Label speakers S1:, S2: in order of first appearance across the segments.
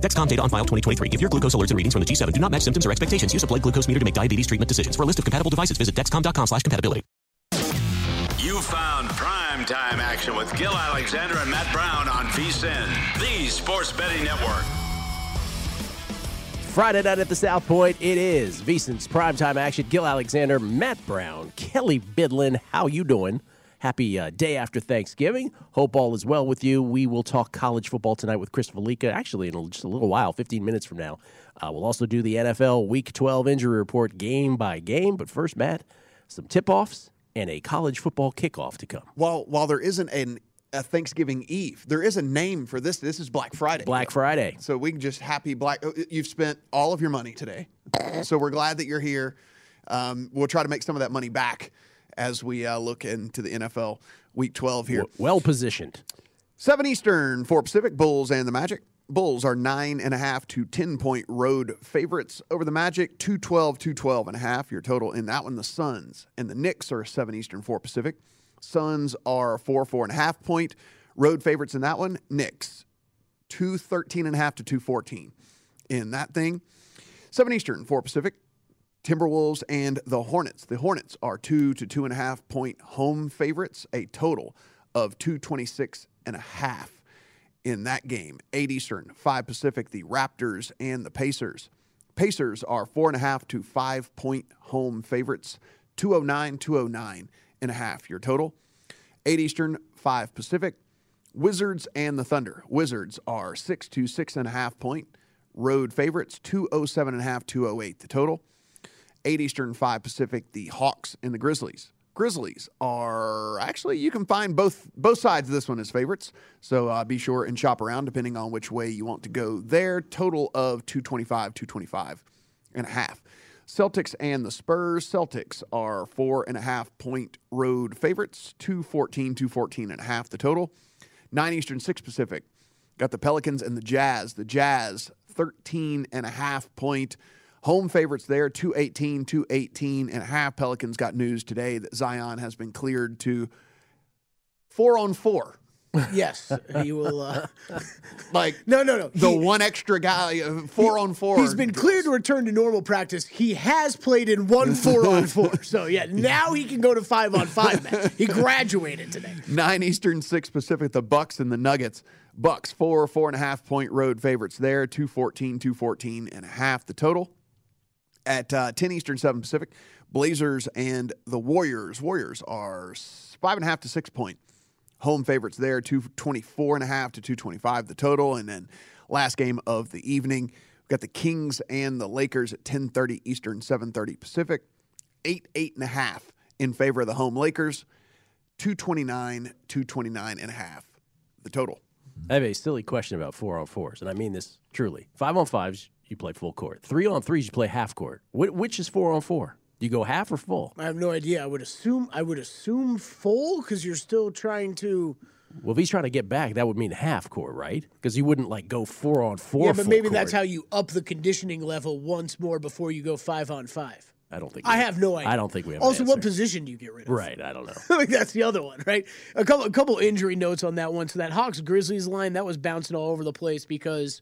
S1: Dexcom data on file 2023. If your glucose alerts and readings from the G7 do not match symptoms or expectations, use a blood glucose meter to make diabetes treatment decisions. For a list of compatible devices, visit dexcom.com slash compatibility.
S2: You found prime time action with Gil Alexander and Matt Brown on VSIN, the sports betting network.
S3: Friday night at the South Point, it is VSIN's primetime action. Gil Alexander, Matt Brown, Kelly Bidlin. How you doing? Happy uh, day after Thanksgiving. Hope all is well with you. We will talk college football tonight with Chris Fallica, actually, in a, just a little while, 15 minutes from now. Uh, we'll also do the NFL Week 12 injury report game by game. But first, Matt, some tip offs and a college football kickoff to come.
S4: While, while there isn't an, a Thanksgiving Eve, there is a name for this. This is Black Friday.
S3: Black Friday.
S4: So we can just happy Black. uh, You've spent all of your money today. so we're glad that you're here. Um, we'll try to make some of that money back as we uh, look into the NFL Week 12 here.
S3: Well positioned.
S4: 7 Eastern, 4 Pacific, Bulls and the Magic. Bulls are nine and a half to 10 point road favorites over the Magic, 212, 212 and a half. Your total in that one, the Suns and the Knicks are 7 Eastern, 4 Pacific. Suns are four, four and a half point road favorites in that one. Knicks, 213 and a half to 214 in that thing. 7 Eastern, 4 Pacific. Timberwolves and the Hornets. The Hornets are two to two and a half point home favorites, a total of 226 and a half in that game. 8 Eastern, 5 Pacific, the Raptors and the Pacers. Pacers are four and a half to five point home favorites, 209, 209 and a half your total. 8 Eastern, 5 Pacific. Wizards and the Thunder. Wizards are six to six and a half point road favorites, 207 and a half, 208 the total. 8 Eastern, 5 Pacific, the Hawks and the Grizzlies. Grizzlies are actually you can find both both sides of this one as favorites. So uh, be sure and shop around depending on which way you want to go. There, total of 225, 225 and a half. Celtics and the Spurs. Celtics are four and a half point road favorites, 214, 214 and a half the total. 9 Eastern, 6 Pacific. Got the Pelicans and the Jazz. The Jazz, 13 and a half point Home favorites there, 218, 218 and a half. Pelicans got news today that Zion has been cleared to four on four.
S5: Yes, he will. Uh,
S4: Like
S5: no, no, no.
S4: the
S5: He-
S4: one extra guy, uh, four on four.
S5: He's been cleared to return to normal practice. He has played in one four on four. So yeah, now he can go to five on five. Man. He graduated today.
S4: Nine Eastern, six Pacific. The Bucks and the Nuggets. Bucks four, four and a half point road favorites there. 214, 214 and a half the total. At uh, 10 Eastern, 7 Pacific, Blazers and the Warriors. Warriors are five and a half to six point home favorites there. 224 and a half to 225 the total. And then last game of the evening, We've got the Kings and the Lakers at 10:30 Eastern, 7:30 Pacific. Eight, eight and a half in favor of the home Lakers. 229, 229 and a half. The total.
S3: I have a silly question about four on fours, and I mean this truly. Five on fives, you play full court. Three on threes, you play half court. Wh- which is four on four? Do you go half or full?
S5: I have no idea. I would assume I would assume full because you're still trying to.
S3: Well, if he's trying to get back, that would mean half court, right? Because you wouldn't like go four on four.
S5: yeah, but maybe that's how you up the conditioning level once more before you go five on five.
S3: I don't think.
S5: I have no idea.
S3: I don't think we have.
S5: Also, what position do you get rid of?
S3: Right, I don't know.
S5: like that's the other one, right? A couple, a couple injury notes on that one. So that Hawks Grizzlies line that was bouncing all over the place because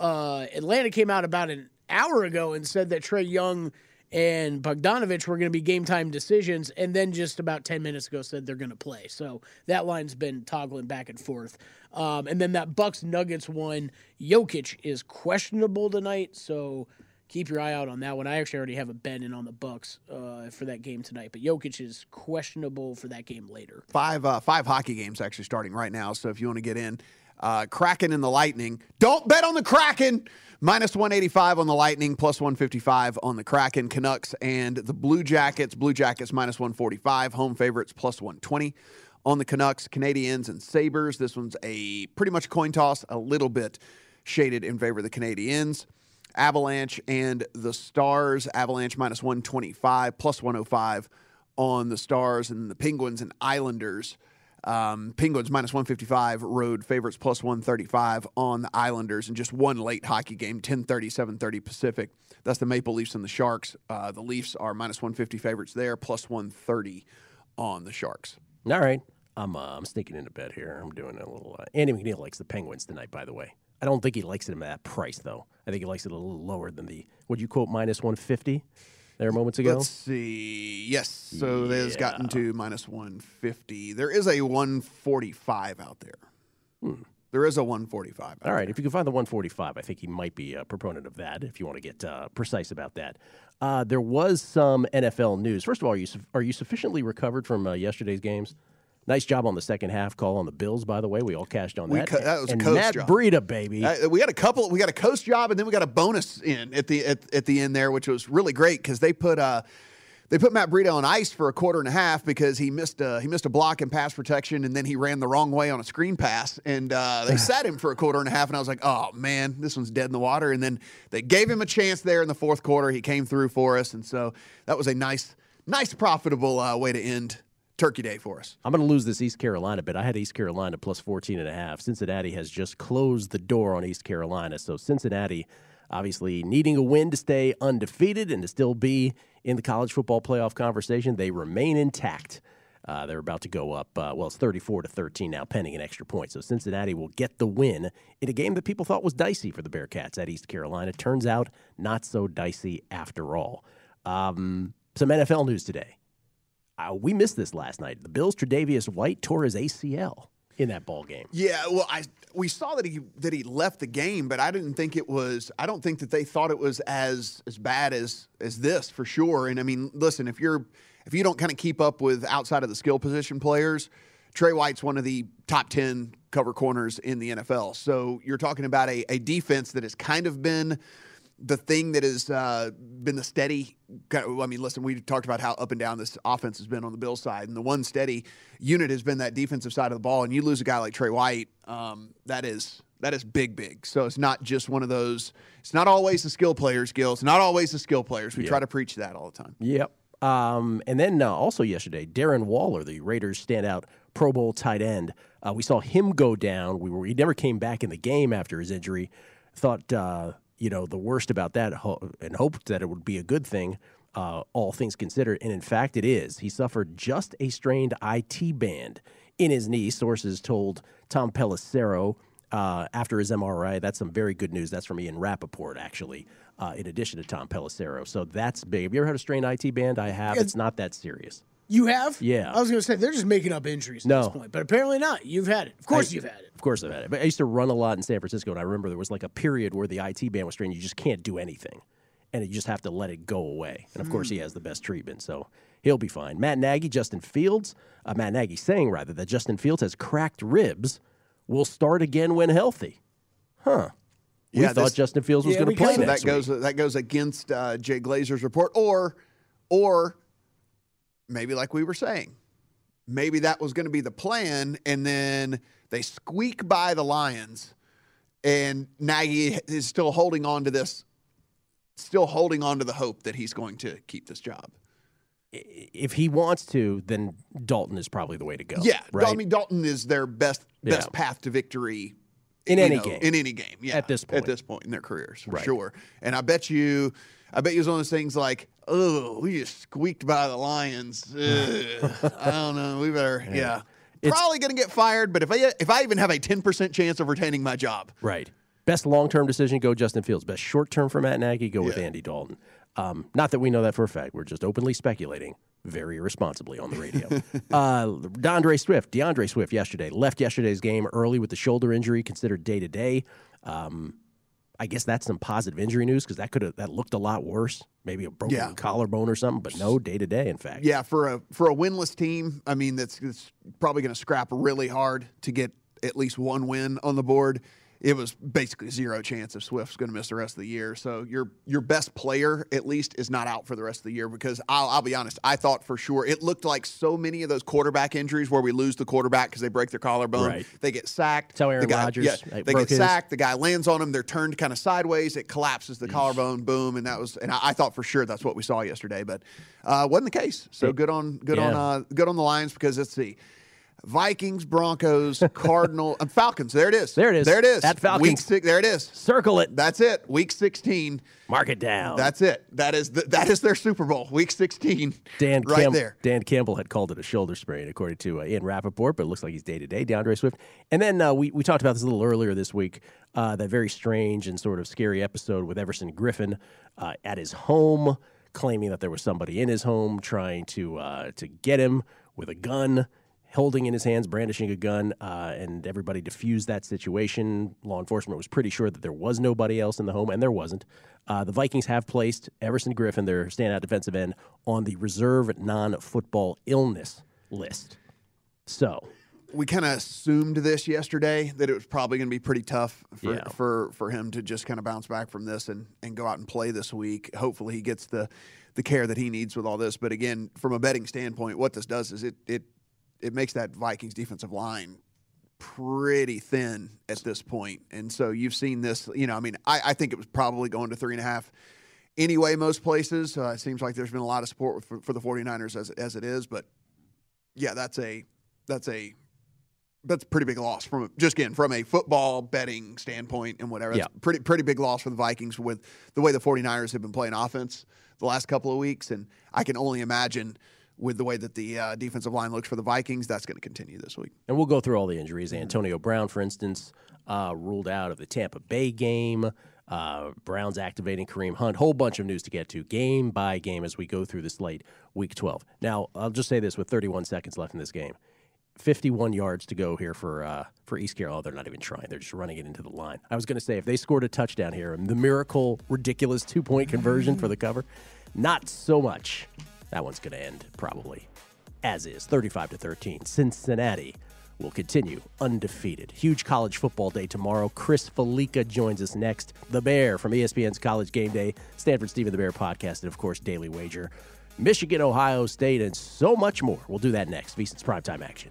S5: uh, Atlanta came out about an hour ago and said that Trae Young and Bogdanovich were going to be game time decisions, and then just about ten minutes ago said they're going to play. So that line's been toggling back and forth. Um, and then that Bucks Nuggets one, Jokic is questionable tonight, so. Keep your eye out on that one. I actually already have a bet in on the Bucks uh, for that game tonight, but Jokic is questionable for that game later.
S4: Five uh, five hockey games actually starting right now. So if you want to get in, uh, Kraken and the Lightning. Don't bet on the Kraken. Minus 185 on the Lightning, plus 155 on the Kraken. Canucks and the Blue Jackets. Blue Jackets minus 145. Home favorites plus 120 on the Canucks. Canadiens and Sabres. This one's a pretty much coin toss, a little bit shaded in favor of the Canadiens. Avalanche and the Stars. Avalanche minus 125, plus 105 on the Stars, and the Penguins and Islanders. Um, Penguins minus 155, road favorites plus 135 on the Islanders, and just one late hockey game, 10:30, 7:30 Pacific. That's the Maple Leafs and the Sharks. Uh, the Leafs are minus 150 favorites there, plus 130 on the Sharks.
S3: All right, I'm uh, I'm sneaking into bed here. I'm doing a little. Uh, Andy McNeil likes the Penguins tonight, by the way. I don't think he likes it at that price, though. I think he likes it a little lower than the. Would you quote minus 150 there moments ago?
S4: Let's see. Yes. So there's gotten to minus 150. There is a 145 out there. There is a 145. Out
S3: Hmm. All right, if you can find the 145, I think he might be a proponent of that. If you want to get uh, precise about that, uh, there was some NFL news. First of all, are you su- are you sufficiently recovered from uh, yesterday's games? Nice job on the second half call on the Bills, by the way. We all cashed on
S4: We
S3: that.
S4: co- that was a
S3: and
S4: coast
S3: Matt
S4: job.
S3: Breida, baby.
S4: Uh, we got a couple. We got a coast job, and then we got a bonus in at the at, at the end there, which was really great because they put uh they put Matt Breida on ice for a quarter and a half because he missed a he missed a block in pass protection, and then he ran the wrong way on a screen pass, and uh, they sat him for a quarter and a half, and I was like, oh man, this one's dead in the water, and then they gave him a chance there in the fourth quarter. He came through for us, and so that was a nice nice profitable uh, way to end Turkey Day for us.
S3: I'm going to lose this East Carolina bit. I had East Carolina plus 14 and a half. Cincinnati has just closed the door on East Carolina. So Cincinnati obviously needing a win to stay undefeated and to still be in the college football playoff conversation. They remain intact. Uh, they're about to go up. Uh, well, it's 34 to 13 now, pending an extra point. So Cincinnati will get the win in a game that people thought was dicey for the Bearcats at East Carolina. Turns out not so dicey after all. Um, some NFL news today. Uh, we missed this last night. The Bills' Tre'Davious White tore his ACL in that ball game.
S4: Yeah, well, I we saw that he that he left the game, but I didn't think it was. I don't think that they thought it was as as bad as as this for sure. And I mean, listen, if you're if you don't kind of keep up with outside of the skill position players, Trey White's one of the top ten cover corners in the NFL. So you're talking about a, a defense that has kind of been the thing that has uh, been the steady. Kind of, I mean, listen, we talked about how up and down this offense has been on the Bills side, and the one steady unit has been that defensive side of the ball. And you lose a guy like Trey White, um, that is that is big, big. So it's not just one of those. It's not always the skill players, Gil. It's not always the skill players. We try to preach that all the time.
S3: Yep. Um, and then uh, also yesterday, Darren Waller, the Raiders standout Pro Bowl tight end, uh, we saw him go down. We were he never came back in the game after his injury. Thought uh, you know the worst about that, ho- and hoped that it would be a good thing. Uh, all things considered, and in fact, it is. He suffered just a strained IT band in his knee. Sources told Tom Pelissero uh, after his MRI. That's some very good news. That's from Ian Rapoport, actually, uh, in addition to Tom Pelissero. So that's big. Have you ever had a strained IT band? I have. It's not that serious.
S5: You have?
S3: Yeah.
S5: I was going to say they're just making up injuries at
S3: No.
S5: this point, but apparently not. You've had it. Of course,
S3: I-
S5: you've had it.
S3: Of course I've had it. But I used to run a lot in San Francisco, and I remember there was like a period where the IT band was strained. You just can't do anything, and you just have to let it go away. And of course, he has the best treatment, so he'll be fine. Matt Nagy, Justin Fields, uh, Matt Nagy saying rather that Justin Fields has cracked ribs, will start again when healthy. Huh. we
S4: Yeah,
S3: thought
S4: this-
S3: Justin Fields was
S5: Yeah,
S3: going to play
S5: kinda-
S3: next
S4: that goes
S3: week.
S4: that goes against uh, Jay Glazer's report, or or maybe like we were saying, maybe that was going to be the plan, and then they squeak by the Lions, and Nagy is still holding on to this, still holding on to the hope that he's going to keep this job.
S3: If he wants to, then Dalton is probably the way to go.
S4: Yeah,
S3: right?
S4: I mean Dalton is their best best
S3: Yeah.
S4: path to victory
S3: In any
S4: know,
S3: game.
S4: In any game, yeah.
S3: At this point.
S4: At this point in their careers, for
S3: Right.
S4: sure. And I bet you, I bet you it's one of those things like, oh, we just squeaked by the Lions. Ugh, I don't know. We better, yeah.
S3: It's-
S4: Probably going to get fired, but if I if I even have a ten percent chance of retaining my job,
S3: Right. Best long term decision, go Justin Fields. Best short term for Matt Nagy, go with Andy Dalton. Um, not that we know that for a fact. We're just openly speculating very irresponsibly on the radio. uh, DeAndre Swift, DeAndre Swift yesterday left yesterday's game early with the shoulder injury, considered day to day. I guess that's some positive injury news because that could have that looked a lot worse. Maybe a broken
S4: Yeah.
S3: collarbone or something, but no day to day. In fact,
S4: yeah, for a for a winless team, I mean that's, that's probably going to scrap really hard to get at least one win on the board. It was basically zero chance if Swift's going to miss the rest of the year. So your your best player at least is not out for the rest of the year because I'll, I'll be honest, I thought for sure it looked like so many of those quarterback injuries where we lose the quarterback because they break their collarbone,
S3: Right.
S4: they get sacked.
S3: How Aaron
S4: the guy,
S3: Rodgers,
S4: yeah, they get
S3: his.
S4: sacked. The guy lands on them. They're turned kind of sideways. It collapses the collarbone. Boom, and that was. And I, I thought for sure that's what we saw yesterday, but uh, wasn't the case. So good on good on uh, good on the Lions because let's see. Vikings, Broncos, Cardinal, and Falcons. There it is.
S3: There it is.
S4: There it is.
S3: At Falcons.
S4: Week six. There it is.
S3: circle it,
S4: That's it. Week sixteen.
S3: mark it down.
S4: That's it. That is the, that is their Super Bowl. Week sixteen.
S3: Dan
S4: right
S3: Camp-
S4: there.
S3: Dan Campbell had called it a shoulder sprain, according to uh, Ian Rapoport, but it looks like he's day to day. DeAndre Swift. And then uh, we, we talked about this a little earlier this week uh, that very strange and sort of scary episode with Everson Griffen uh, at his home, claiming that there was somebody in his home trying to, uh, to get him with a gun. Holding in his hands, brandishing a gun, uh, and everybody diffused that situation. Law enforcement was pretty sure that there was nobody else in the home, and there wasn't. Uh, the Vikings have placed Everson Griffen, their standout defensive end, on the reserve non-football illness list. So,
S4: we kind of assumed this yesterday that it was probably going to be pretty tough for,
S3: Yeah.
S4: for for him to just kind of bounce back from this and and go out and play this week. Hopefully, he gets the the care that he needs with all this. But again, from a betting standpoint, what this does is it it it makes that Vikings defensive line pretty thin at this point. And so you've seen this. You know, I mean, I, I think it was probably going to three and a half. Anyway, most places, uh, it seems like there's been a lot of support for, for the 49ers as, as it is. But yeah, that's a that's a that's a pretty big loss from just again from a football betting standpoint and whatever. That's
S3: Yeah.
S4: pretty pretty big loss for the Vikings with the way the 49ers have been playing offense the last couple of weeks. And I can only imagine with the way that the uh, defensive line looks for the Vikings, that's going to continue this week.
S3: and we'll go through all the injuries. Antonio Brown, for instance, uh, ruled out of the Tampa Bay game. Uh, Browns activating Kareem Hunt. Whole bunch of news to get to, game by game, as we go through this late week 12. Now, I'll just say this with 31 seconds left in this game. 51 yards to go here for uh, for East Carolina. Oh, they're not even trying. They're just running it into the line. I was going to say if they scored a touchdown here, and the miracle, ridiculous two point conversion for the cover, not so much. That one's going to end probably as is, 35 to 13. Cincinnati will continue undefeated. Huge college football day tomorrow. Chris Fallica joins us next. The Bear from ESPN's College Game Day, Stanford Stephen the Bear podcast, and of course Daily Wager. Michigan, Ohio State, and so much more. We'll do that next. VSiN's primetime action.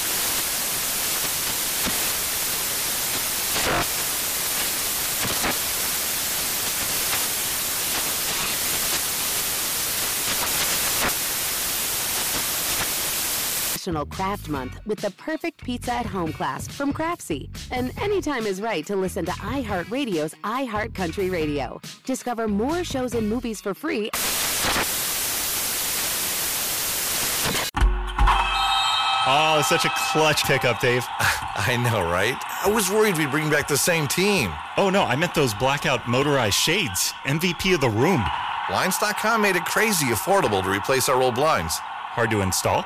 S6: National Craft Month with the perfect pizza at home class from Craftsy. And anytime is right to listen to iHeartRadio's iHeartCountry Radio. Discover more shows and movies for free.
S7: Oh, it's such a clutch pickup, Dave.
S8: I know, right? I was worried we'd bring back the same team.
S7: Oh, no, I meant those blackout motorized shades. MVP of the room.
S8: Blinds.com made it crazy affordable to replace our old blinds.
S7: Hard to install?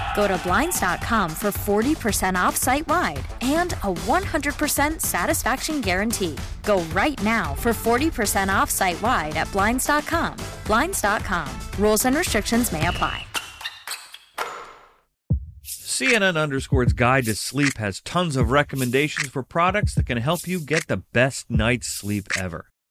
S9: Go to Blinds.com for 40% off site wide and a 100% satisfaction guarantee. Go right now for 40% off site wide at Blinds.com. Blinds.com. Rules and restrictions may apply.
S10: CNN Underscore's Guide to Sleep has tons of recommendations for products that can help you get the best night's sleep ever.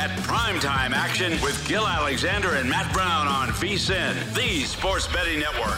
S2: at primetime action with Gil Alexander and Matt Brown on VSIN, the sports betting network.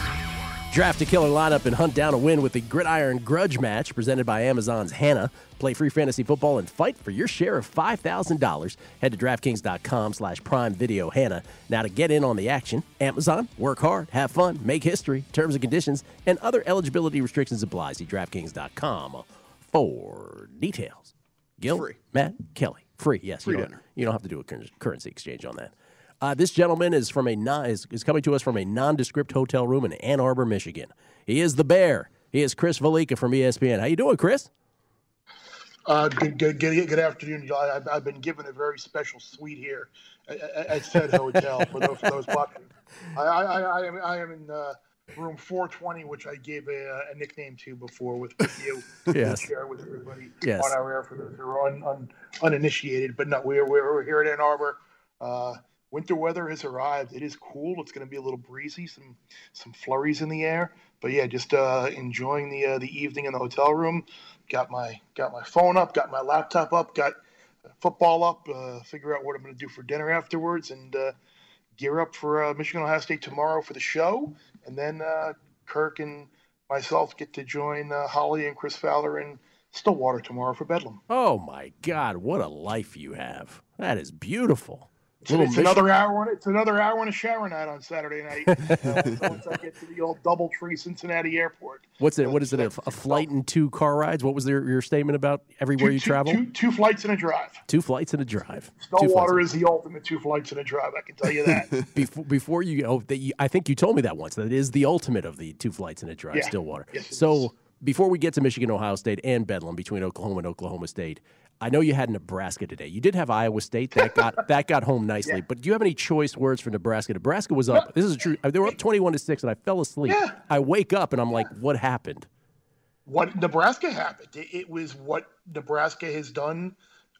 S3: Draft a killer lineup and hunt down a win with the Gridiron Grudge match presented by Amazon's Hannah. Play free fantasy football and fight for your share of $5,000. Head to DraftKings.com slash Prime Video Hannah. Now to get in on the action, Amazon, work hard, have fun, make history. Terms and conditions and other eligibility restrictions apply. See DraftKings.com for details. Gil, Matt, Kelly, free. Yes,
S4: Free
S3: you don't,
S4: dinner.
S3: you don't have to do a cur- currency exchange on that. Uh, this gentleman is from a non, is, is coming to us from a nondescript hotel room in Ann Arbor, Michigan. He is the Bear. He is Chris Fallica from ESPN. How you doing, Chris?
S11: Uh, good, good, good, good afternoon. John. I've, I've been given a very special suite here at, at- at said hotel for those, for those watching. I, I, I, I am, I am in uh, room 420, which I gave a, a nickname to before with, with you.
S3: Yes.
S11: To share with everybody
S3: Yes.
S11: on our air for those who are un, un, uninitiated. But no, we're, we're, here at Ann Arbor. Uh, winter weather has arrived. It is cool. It's going to be a little breezy, some some flurries in the air. But yeah, just uh, enjoying the uh, the evening in the hotel room. Got my got my phone up, got my laptop up, got football up. Uh, figure out what I'm going to do for dinner afterwards, and uh, gear up for uh, Michigan Ohio State tomorrow for the show. And then uh, Kirk and myself get to join uh, Holly and Chris Fowler in Stillwater tomorrow for Bedlam.
S3: Oh my God, what a life you have! That is beautiful.
S11: It's,
S3: Little
S11: it's
S3: Mich-
S11: another hour. It's another hour and a shower night on Saturday night. uh, once I get to the old DoubleTree Cincinnati Airport.
S3: What's it? What is it? A, a flight and two car rides? What was their, your statement about everywhere you
S11: two,
S3: travel?
S11: Two, two flights and a drive.
S3: Two flights and a drive. Two
S11: Stillwater is the ultimate two flights and a drive. I can tell you that.
S3: before before you go, that you, I think you told me that once. That it is the ultimate of the two flights and a drive.
S11: Yeah.
S3: Stillwater.
S11: Yes,
S3: so before we get to Michigan, Ohio State, and Bedlam between Oklahoma and Oklahoma State, I know you had Nebraska today. You did have Iowa State. That got that got home nicely. But do you have any choice words for Nebraska? Nebraska was up. This is true. They were up twenty-one to six, and I fell asleep. Yeah. I wake up and I'm like, what happened?
S11: what Nebraska happened. It, was what Nebraska has done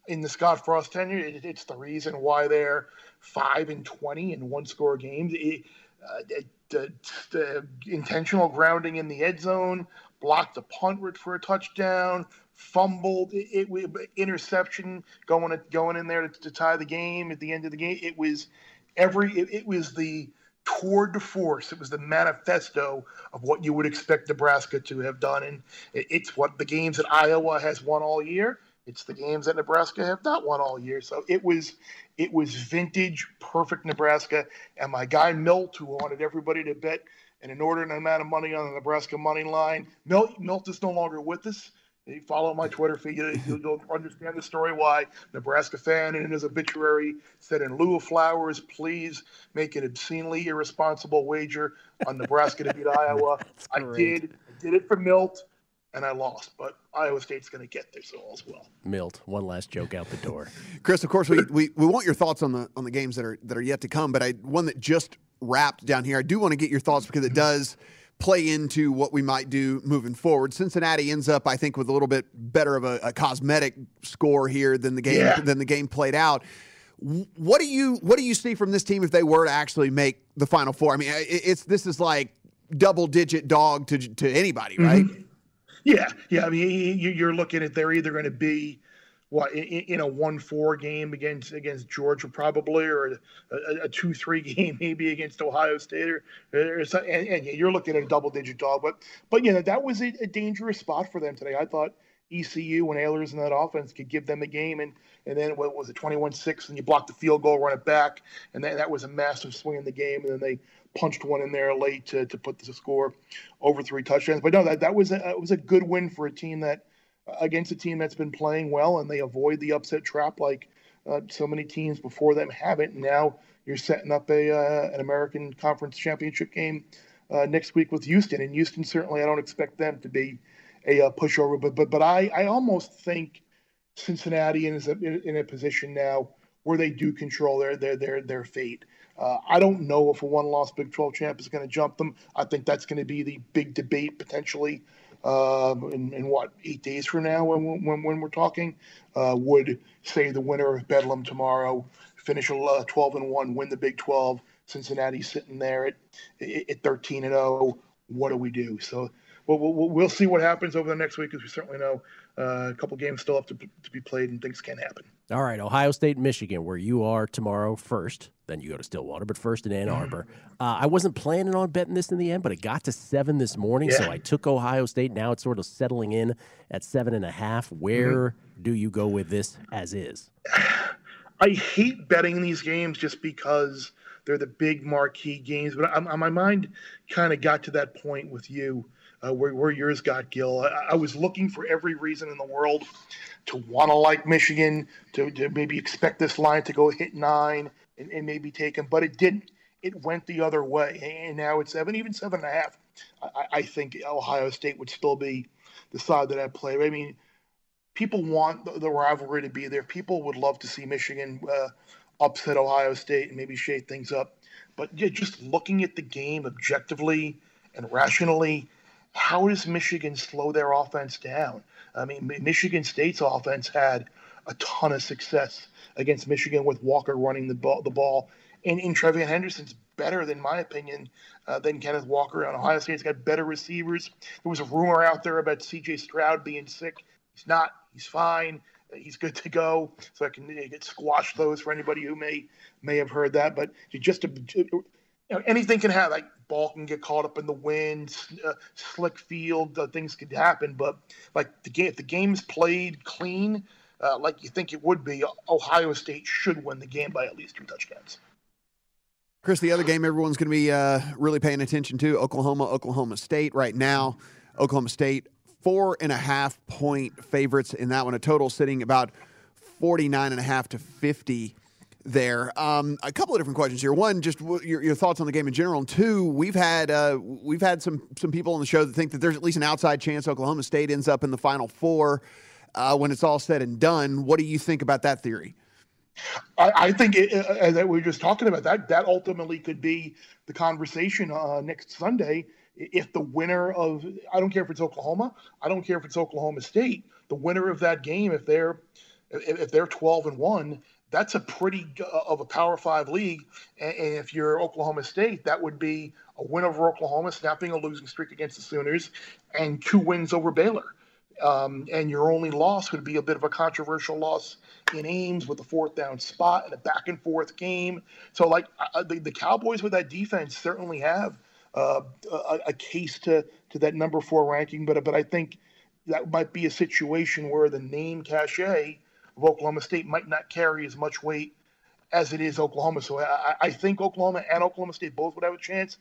S11: in the Scott Frost tenure. It, it's the reason why they're five and twenty in one score games. It, uh, the, the intentional grounding in the end zone, blocked a punt for a touchdown, fumbled, it, it interception going going in there to, to tie the game at the end of the game. It was every it, it was the tour de force. It was the manifesto of what you would expect Nebraska to have done, and it- it's what the games that Iowa has won all year. It's the games that Nebraska have not won all year. So it was, it was vintage, perfect Nebraska. And my guy Milt, who wanted everybody to bet an inordinate amount of money on the Nebraska money line, Milt, Milt is no longer with us. If you follow my Twitter feed, you- you'll, you'll understand the story why Nebraska fan in his obituary said, in lieu of flowers, please make an obscenely irresponsible wager on Nebraska to beat Iowa. I did. I did it for Milt. and I lost. But Iowa State's going to get there, so all's well.
S3: Milt, one last joke out the door.
S4: Chris, of course, we, we, we want your thoughts on the on the games that are that are yet to come, but I one that just wrapped down here. I do want to get your thoughts because it does play into what we might do moving forward. Cincinnati ends up, I think, with a little bit better of a, a cosmetic score here than the game
S11: Yeah.
S4: than the game played out. What do you what do you see from this team if they were to actually make the final four? I mean, it, it's this is like double digit dog to to anybody, right? Mm-hmm.
S11: Yeah, yeah. I mean, you're looking at they're either going to be what in, a one-four game against against Georgia probably, or a, a two-three game maybe against Ohio State, or, or and, and you're looking at a double-digit dog. But but you know that was a, a dangerous spot for them today. I thought ECU and Ahlers in that offense could give them a game, and and then what was it 21-6, and you block the field goal, run it back, and then that was a massive swing in the game, and then they punched one in there late to, to put the score over three touchdowns. But no, that that was a it was a good win for a team that against a team that's been playing well, and they avoid the upset trap like uh, so many teams before them haven't. Now you're setting up a uh, an American Conference Championship game uh, next week with Houston, and Houston certainly I don't expect them to be a uh, pushover, but but but I I almost think Cincinnati is in a position now where they do control their their their their fate. Uh, I don't know if a one-loss Big 12 champ is going to jump them. I think that's going to be the big debate potentially um, in, in what eight days from now when when, when we're talking. Uh, would say the winner of Bedlam tomorrow finish uh, 12 and one, win the Big 12. Cincinnati sitting there at at 13 and 0. What do we do? So we'll, we'll, we'll see what happens over the next week, because we certainly know uh, a couple games still have to, to be played, and things can happen.
S3: All right, Ohio State, Michigan, where you are tomorrow first. Then you go to Stillwater, but first in Ann Arbor. Uh, I wasn't planning on betting this in the end, but it got to seven this morning, so I took Ohio State. Now it's sort of settling in at seven and a half. Where do you go with this as is?
S11: I hate betting these games just because they're the big marquee games. But I, I- my mind kind of got to that point with you, uh, where, where yours got, Gil. I, I was looking for every reason in the world to want to like Michigan, to, to maybe expect this line to go hit nine and, and maybe take them, but it didn't. It went the other way, and now it's seven, even seven and a half. I, I think Ohio State would still be the side that I play. I mean, people want the, the rivalry to be there. People would love to see Michigan uh, upset Ohio State and maybe shake things up. But yeah, just looking at the game objectively and rationally, how does Michigan slow their offense down? I mean, Michigan State's offense had a ton of success against Michigan with Walker running the ball, the ball. and in TreVeyon Henderson's better, than my opinion, uh, than Kenneth Walker. And Ohio State's got better receivers. There was a rumor out there about C.J. Stroud being sick. He's not. He's fine. He's good to go. So I can get squash those for anybody who may may have heard that. But just know, anything can happen. Like ball can get caught up in the wind, uh, slick field, uh, things could happen. But like the game, if the game's played clean, uh, like you think it would be, Ohio State should win the game by at least two touchdowns.
S4: Chris, the other game everyone's going to be uh, really paying attention to Oklahoma, Oklahoma State right now. Oklahoma State, four and a half point favorites in that one, a total sitting about 49 and a half to 50 there. Um, a couple of different questions here. One, just w- your, your thoughts on the game in general. And two, we've had uh, we've had some some people on the show that think that there's at least an outside chance Oklahoma State ends up in the Final Four uh, when it's all said and done. What do you think about that theory?
S11: I, I think it, uh, that we were just talking about that. That ultimately could be the conversation uh, next Sunday. If the winner of, I don't care if it's Oklahoma, I don't care if it's Oklahoma State. The winner of that game, if they're if, they're twelve and one, that's a pretty uh, of a Power Five league. And, and if you're Oklahoma State, that would be a win over Oklahoma, snapping a losing streak against the Sooners, and two wins over Baylor. Um, and your only loss would be a bit of a controversial loss in Ames with a fourth down spot and a back and forth game. So, like uh, the, the Cowboys with that defense certainly have uh, a, a case to to that number four ranking. But but I think that might be a situation where the name cachet of Oklahoma State might not carry as much weight as it is Oklahoma. So I, I think Oklahoma and Oklahoma State both would have a chance.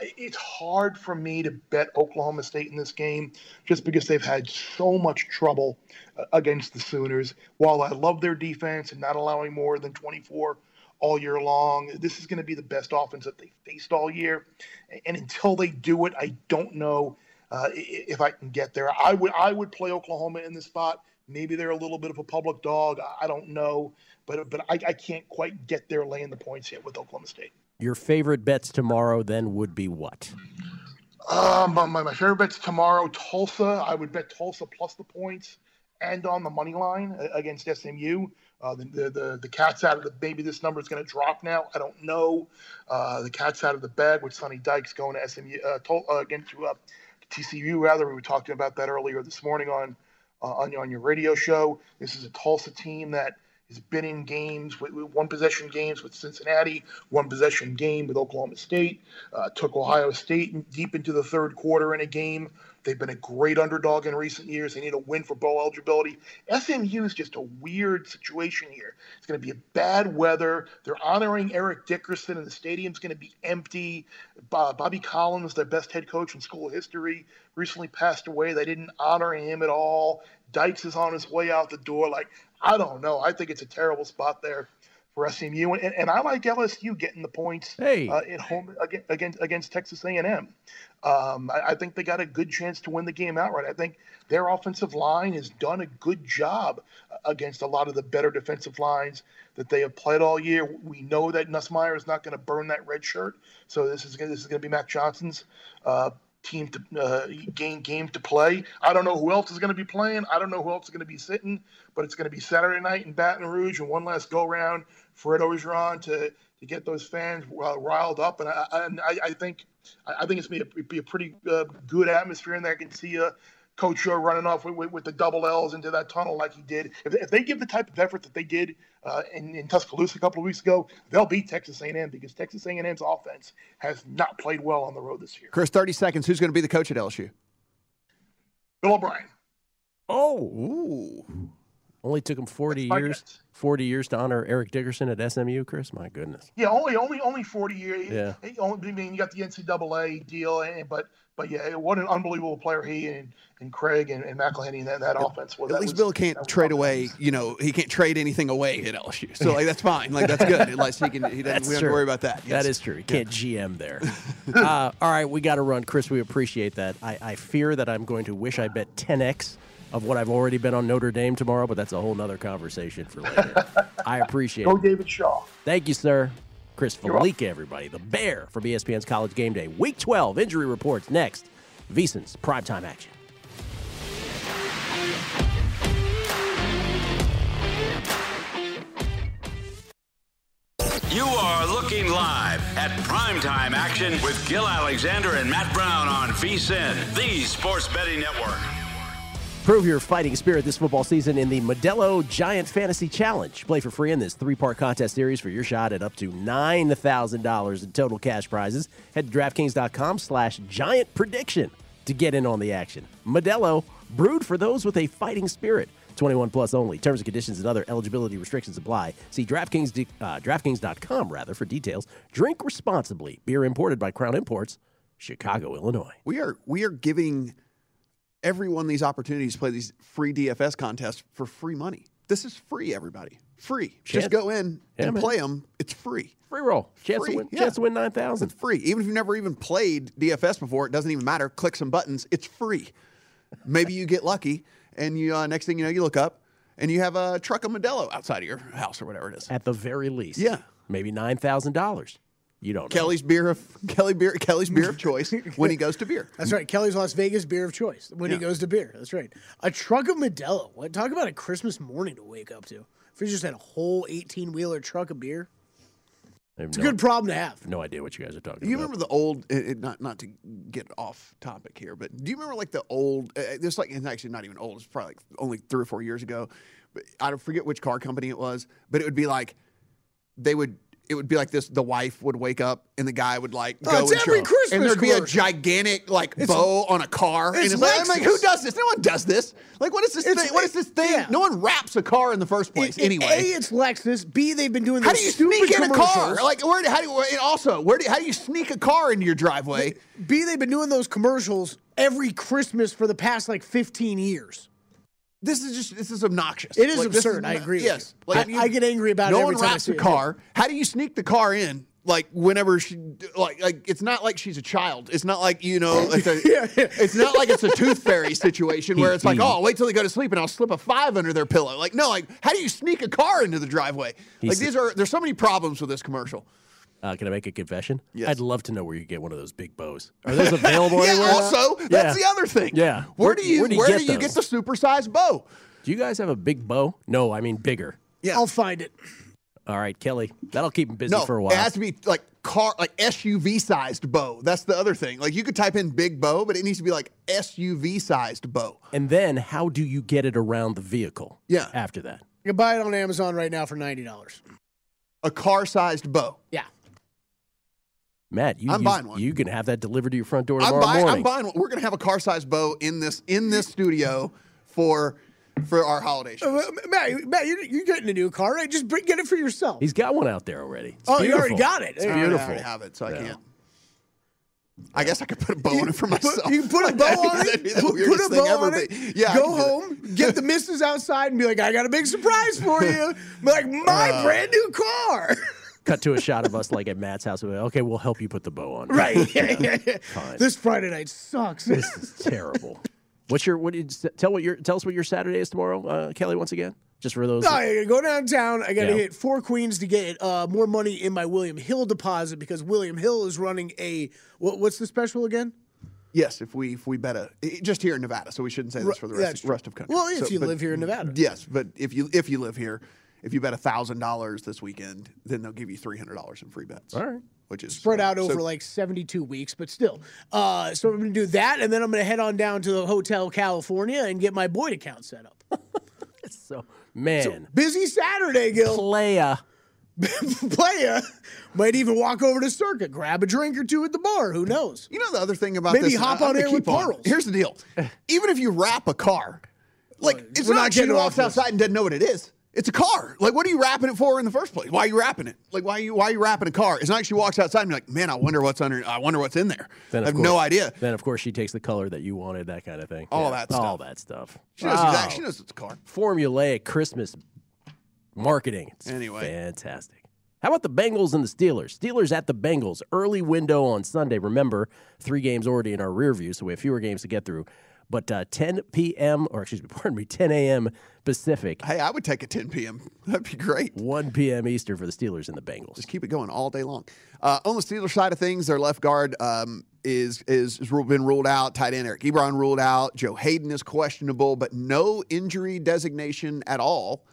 S11: It's hard for me to bet Oklahoma State in this game just because they've had so much trouble uh, against the Sooners. While I love their defense and not allowing more than 24 all year long, this is going to be the best offense that they faced all year. And until they do it, I don't know uh, if I can get there. I would I would play Oklahoma in this spot. Maybe they're a little bit of a public dog. I don't know, but but I, I can't quite get there laying the points yet with Oklahoma State.
S3: Your favorite bets tomorrow then would be what?
S11: Um, my, my favorite bets tomorrow: Tulsa. I would bet Tulsa plus the points and on the money line against SMU. Uh, the, the, the the cat's out of the maybe this number is going to drop now. I don't know. Uh, the cat's out of the bag with Sonny Dykes going to SMU uh, to, uh, again to uh, TCU rather. We were talking about that earlier this morning on Uh, on, on your radio show. This is a Tulsa team that has been in games one possession games with Cincinnati, one possession game with Oklahoma State. Uh, took Ohio State deep into the third quarter in a game. They've been a great underdog in recent years. They need a win for bowl eligibility. SMU is just a weird situation here. It's going to be a bad weather. They're honoring Eric Dickerson, and the stadium's going to be empty. Bobby Collins, their best head coach in school history, recently passed away. They didn't honor him at all. Dykes is on his way out the door. Like, I don't know. I think it's a terrible spot there for SMU, and, and I like LSU getting the points
S3: hey.
S11: uh, at home against against Texas A&M. Um, I, I, think they got a good chance to win the game outright. I think their offensive line has done a good job against a lot of the better defensive lines that they have played all year. We know that Nussmeier is not going to burn that red shirt, so this is gonna, this is going to be Max Johnson's uh, team to uh, game game to play. I don't know who else is going to be playing. I don't know who else is going to be sitting, but it's going to be Saturday night in Baton Rouge and one last go round for Ed Orgeron to to get those fans uh, riled up. And I, I, I think I think it's be a, be a pretty uh, good atmosphere in there. I can see a Coach Joe running off with, with, with, the double L's into that tunnel like he did. If, if they give the type of effort that they did uh, in, in, Tuscaloosa a couple of weeks ago, they'll beat Texas A&M because Texas A&M's offense has not played well on the road this year.
S4: Chris, 30 seconds. Who's going to be the coach at LSU?
S11: Bill O'Brien.
S3: Oh. Ooh. Only took him 40 years. 40 years to honor Eric Dickerson at SMU, Chris. My goodness.
S11: Yeah, only only only 40 years.
S3: Yeah.
S11: Only, I mean, you got the NCAA deal, and, but but yeah, what an unbelievable player he and, and Craig and, and McIlhenny and that, that offense was.
S4: At least was, Bill can't trade away. You know, he can't trade anything away at LSU. So like that's fine. Like that's good. Unless he can, he doesn't. we don't worry about that.
S3: Yes. That is true. He can't GM there. uh, all right, we got to run, Chris. We appreciate that. I, I fear that I'm going to wish I bet 10x of what I've already been on Notre Dame tomorrow, but that's a whole nother conversation for later. I appreciate
S11: Go
S3: it.
S11: David Shaw.
S3: Thank you, sir. Chris Fallica, everybody. The Bear from ESPN's College Game Day. Week 12 injury reports next. VSiN's primetime action.
S2: You are looking live at primetime action with Gil Alexander and Matt Brown on VSiN, the Sports Betting Network.
S3: Prove your fighting spirit this football season in the Modelo Giant Fantasy Challenge. Play for free in this three part contest series for your shot at up to $9,000 in total cash prizes. Head to DraftKings.com slash giant prediction to get in on the action. Modelo, brewed for those with a fighting spirit. 21 plus only. Terms and conditions and other eligibility restrictions apply. See DraftKings, uh, DraftKings.com rather for details. Drink responsibly. Beer imported by Crown Imports, Chicago, Illinois.
S4: We are we are giving everyone these opportunities to play these free DFS contests for free money. This is free, everybody. Free. Chance. Just go in yeah, and man. play them. It's free.
S3: Free roll. Chance, free. To, win, yeah. chance to win 9000
S4: It's free. Even if you've never even played DFS before, it doesn't even matter. Click some buttons. It's free. Maybe you get lucky, and you uh, next thing you know, you look up, and you have a truck of Modelo outside of your house or whatever it is.
S3: At the very least.
S4: Yeah.
S3: Maybe $9,000. You don't.
S4: Kelly's know. beer of Kelly beer Kelly's beer of choice when he goes to beer.
S5: That's right. Kelly's Las Vegas beer of choice when yeah. he goes to beer. That's right. A truck of Modelo. What talk about a Christmas morning to wake up to? If we just had a whole eighteen wheeler truck of beer. It's no, a good problem to have.
S3: No idea what you guys are talking
S4: you
S3: about.
S4: You remember the old? It, it, not not to get off topic here, but do you remember like the old? Uh, this like it's actually not even old. It's probably like only three or four years ago. But I don't forget which car company it was. But it would be like they would it would be like this: the wife would wake up and the guy would like oh, go
S5: it's
S4: and
S5: every
S4: show,
S5: Christmas
S4: and there'd be a gigantic like it's, bow on a car,
S5: it's
S4: and it's
S5: like,
S4: I'm like, who does this? No one does this. Like, what is this
S5: it's,
S4: thing? What is this thing? Yeah. No one wraps a car in the first place.
S5: It,
S4: anyway,
S5: a it's Lexus. B they've been doing.
S4: How do you sneak in a car? Like, where? How do you? And also, where? Do, how do you sneak a car into your driveway?
S5: B they've been doing those commercials every Christmas for the past like 15 years.
S4: This is just this is obnoxious.
S5: It is
S4: like,
S5: absurd.
S4: Is,
S5: I agree.
S4: Yes,
S5: like, I, I, get angry about
S4: no
S5: it every
S4: one
S5: time
S4: wraps a car. How do you sneak the car in like whenever she like like it's not like she's a child. It's not like you know it's, a, it's not like it's a tooth fairy situation where it's like mm-hmm. oh I'll wait till they go to sleep and I'll slip a five under their pillow. Like no, like how do you sneak a car into the driveway? Like these are there's so many problems with this commercial.
S3: Uh, can I make a confession?
S4: Yes.
S3: I'd love to know where you get one of those big bows. Are those available
S4: yeah.
S3: anywhere?
S4: Also, that's the other thing.
S3: Yeah.
S4: Where, do you where,
S3: where do
S4: do
S3: you
S4: you
S3: get
S4: get the supersized bow?
S3: Do you guys have a big bow? No, I mean bigger.
S4: Yeah.
S5: I'll find it.
S3: All right, Kelly. That'll keep him busy
S4: No,
S3: for a while.
S4: it has to be like car, like SUV sized bow. That's the other thing. Like you could type in big bow, but it needs to be like SUV sized bow.
S3: and then how do you get it around the vehicle?
S4: Yeah.
S3: After that.
S5: You can buy it on Amazon right now for ninety dollars.
S4: A car sized bow.
S5: Yeah.
S3: Matt, you,
S4: I'm
S3: you,
S4: buying one.
S3: You can have that delivered to your front door
S4: I'm buying.
S3: morning.
S4: I'm buying. one. We're gonna have a car sized bow in this in this studio for for our holiday show.
S5: Uh, Matt, Matt, you're, you're getting a new car, right? Just bring, get it for yourself.
S3: He's got one out there already. It's
S5: Oh, you already got it.
S3: It's
S5: Yeah, I
S3: beautiful.
S4: I already have it, so I can't. I guess I could put a bow on it for myself.
S5: You can put a bow on it. Put, a bow
S4: ever,
S5: on it.
S4: yeah,
S5: Go
S4: can do that.
S5: home, get the missus outside, and be like, "I got a big surprise for you." Be like, my
S4: Uh,
S5: brand new car.
S3: Cut to a shot of us like at Matt's house. We're like, Okay, we'll help you put the bow on.
S5: right.
S3: Fine.
S5: this Friday night sucks.
S3: This is terrible. What's your what? Did, tell what your tell us what your Saturday is tomorrow, uh, Kelly. Once again, just for those.
S5: No, I gotta go downtown. I got to
S3: Yeah.
S5: hit Four Queens to get uh, more money in my William Hill deposit because William Hill is running a what, what's the special again?
S4: Yes, if we if we bet a just here in Nevada, so we shouldn't say this for the
S5: That's
S4: rest,
S5: true.
S4: rest of country.
S5: Well, if
S4: So,
S5: you
S4: but-
S5: live here in Nevada.
S4: yes, but if you if you live here, if you bet thousand dollars this weekend, then they'll give you three hundred dollars in free bets.
S3: All right,
S4: which is
S5: spread out
S4: so-
S5: over like 72 weeks, but still. Uh, so I'm going to do that, and then I'm going to head on down to the Hotel California and get my Boyd account set up.
S3: so man,
S5: busy Saturday, Gil.
S3: Playa.
S5: Playa. Might even walk over to Circa, grab a drink or two at the bar. Who knows?
S4: You know the other thing about
S5: Maybe
S4: this,
S5: hop
S4: I'm
S5: on
S4: gonna
S5: air with
S4: keep on.
S5: Pearls.
S4: Here's the deal: even if you wrap a car, like it's
S5: we're
S4: not,
S5: not
S4: like she
S5: getting
S4: walks
S5: off this.
S4: outside and doesn't know what it is. It's a car. Like, what are you wrapping it for in the first place? Why are you wrapping it? Like, why are you why are you wrapping a car? It's not like she walks outside and be like, man, I wonder what's under. I wonder what's in there.
S3: Then
S4: I have no idea.
S3: Then of course she takes the color that you wanted, that kind of thing.
S4: All
S3: Yeah,
S4: that stuff.
S3: All that stuff.
S4: She knows exactly. She knows it's a car.
S3: Formulaic Christmas marketing. It's
S4: Anyway.
S3: fantastic. How about the Bengals and the Steelers? Steelers at the Bengals. Early window on Sunday. Remember, three games already in our rear view, so we have fewer games to get through. But uh, 10 p.m. or excuse me, pardon me, 10 a.m. Pacific.
S4: Hey, I would take a 10 p.m. That'd be great.
S3: 1 p.m. Eastern for the Steelers and the Bengals.
S4: Just keep it going all day long. Uh, on the Steelers side of things, their left guard um, is is, ru- been ruled out. Tight end Eric Ebron ruled out. Joe Haden is questionable, but no injury designation at all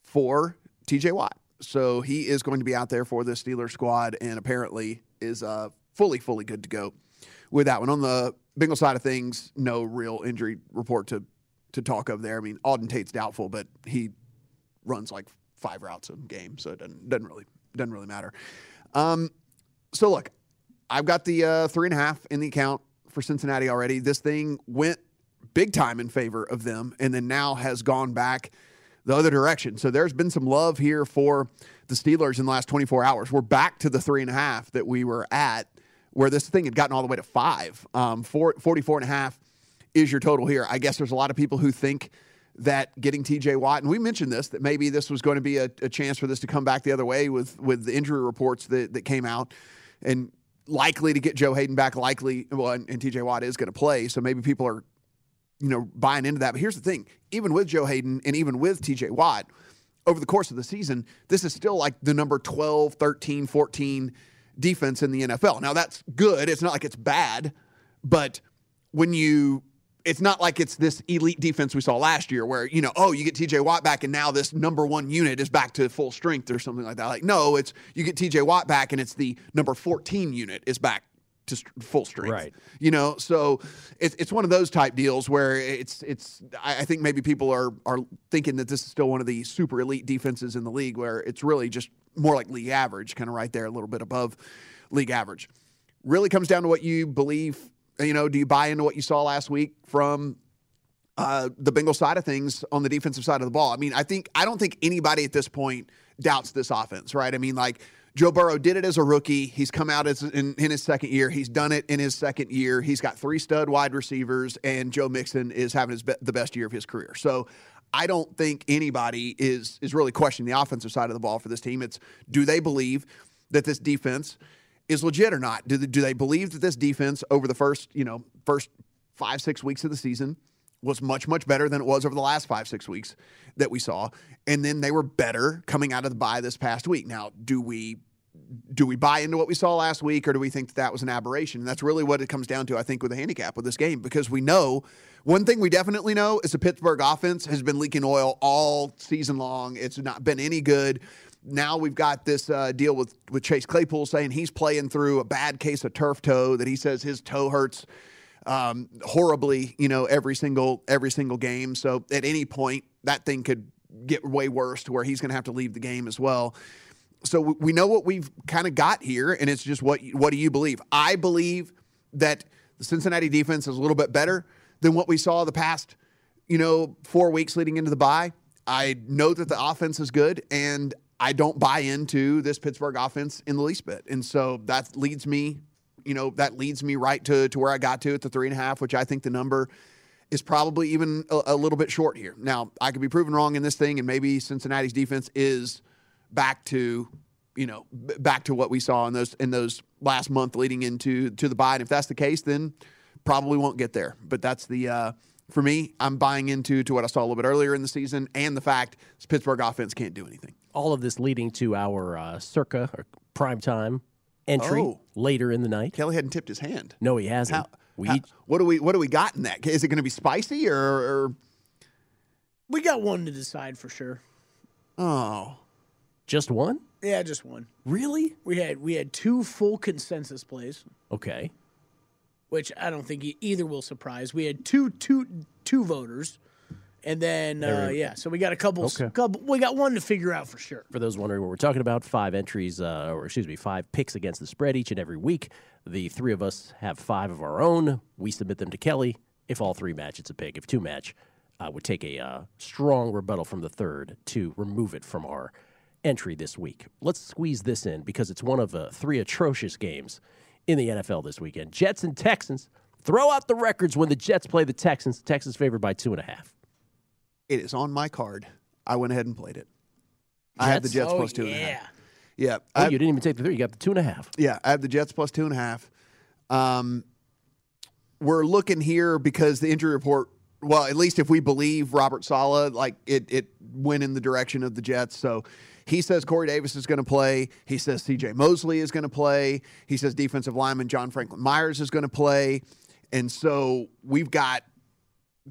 S4: for T.J. Watt. So he is going to be out there for the Steelers squad, and apparently is uh, fully fully good to go with that one. On the Bengal side of things, no real injury report to to talk of there. I mean, Auden Tate's doubtful, but he runs like five routes a game, so it doesn't doesn't really doesn't really matter. Um, so look, I've got the uh, three and a half in the account for Cincinnati already. This thing went big time in favor of them, and then now has gone back the other direction. So there's been some love here for the Steelers in the last 24 hours. We're back to the three and a half that we were at, where this thing had gotten all the way to five. Um, four, 44 and a half is your total here. I guess there's a lot of people who think that getting TJ Watt, and we mentioned this, that maybe this was going to be a, a chance for this to come back the other way with with the injury reports that, that came out, and likely to get Joe Haden back, likely, well, and, and TJ Watt is going to play. So maybe people are, you know, buying into that. But here's the thing even with Joe Haden and even with TJ Watt, over the course of the season, this is still like the number 12, 13, 14 defense in the NFL. Now, that's good. It's not like it's bad, but when you it's not like it's this elite defense we saw last year where, you know, oh, you get TJ Watt back and now this number one unit is back to full strength or something like that. Like, no, it's you get TJ Watt back and it's the number 14 unit is back to st- full strength.
S3: Right.
S4: You know, so it's it's one of those type deals where it's it's I I think maybe people are are thinking that this is still one of the super elite defenses in the league where it's really just more like league average, kind of right there, a little bit above league average. Really comes down to what you believe. You know, do you buy into what you saw last week from uh, the Bengal side of things on the defensive side of the ball. I mean, I think I don't think anybody at this point doubts this offense, right? I mean, like Joe Burrow did it as a rookie. He's come out as in, in his second year. He's done it in his second year. He's got three stud wide receivers, and Joe Mixon is having his be- the best year of his career. So. I don't think anybody is is really questioning the offensive side of the ball for this team. It's do they believe that this defense is legit or not. Do they, do they believe that this defense over the first, you know, first five, six weeks of the season was much, much better than it was over the last five, six weeks that we saw. And then they were better coming out of the bye this past week. Now, do we do we buy into what we saw last week or do we think that that was an aberration? And that's really what it comes down to, I think, with the handicap with this game because we know one thing we definitely know is the Pittsburgh offense has been leaking oil all season long. It's not been any good. Now we've got this uh, deal with, with Chase Claypool saying he's playing through a bad case of turf toe, that he says his toe hurts um, horribly, you know, every single every single game. So at any point, that thing could get way worse to where he's going to have to leave the game as well so we know what we've kind of got here, and it's just what what do you believe? I believe that the Cincinnati defense is a little bit better than what we saw the past, you know, four weeks leading into the bye. I know that the offense is good, and I don't buy into this Pittsburgh offense in the least bit, and so that leads me, you know, that leads me right to to where I got to at the three and a half, which I think the number is probably even a, a little bit short here. Now I could be proven wrong in this thing, and maybe Cincinnati's defense is back to you know back to what we saw in those in those last month leading into to the bye. And if that's the case, then probably won't get there. But that's the uh, for me. I'm buying into to what I saw a little bit earlier in the season, and the fact this Pittsburgh offense can't do anything.
S3: All of this leading to our uh, circa or prime time entry oh. later in the night.
S4: Kelly hadn't tipped his hand.
S3: No, he hasn't.
S4: How, we how, what do we what do we got in that? Is it going to be spicy or, or?
S5: We got one to decide for sure.
S4: Oh,
S3: just one?
S5: Yeah, just one.
S3: Really?
S5: We had we had two full consensus plays.
S3: Okay.
S5: Which I don't think either will surprise. We had two two two voters. And then, uh, yeah, so we got a couple, okay. couple. We got one to figure out for sure.
S3: For those wondering what we're talking about, five entries, uh, or excuse me, five picks against the spread each and every week. The three of us have five of our own. We submit them to Kelly. If all three match, it's a pick. If two match, uh, would take a uh, strong rebuttal from the third to remove it from our entry this week. Let's squeeze this in because it's one of uh, three atrocious games in the NFL this weekend. Jets and Texans. Throw out the records when the Jets play the Texans. Texans favored by two and a half.
S4: It is on my card. I went ahead and played it. Jets? I had the Jets
S5: oh,
S4: plus two
S5: yeah.
S4: and a half. Yeah.
S3: Oh, you didn't even take the three. You got the two and a half.
S4: Yeah, I have the Jets plus two and a half. Um, we're looking here because the injury report well, at least if we believe Robert Saleh, like it, it went in the direction of the Jets. So he says Corey Davis is going to play. He says CJ Mosley is going to play. He says defensive lineman John Franklin Myers is going to play. And so we've got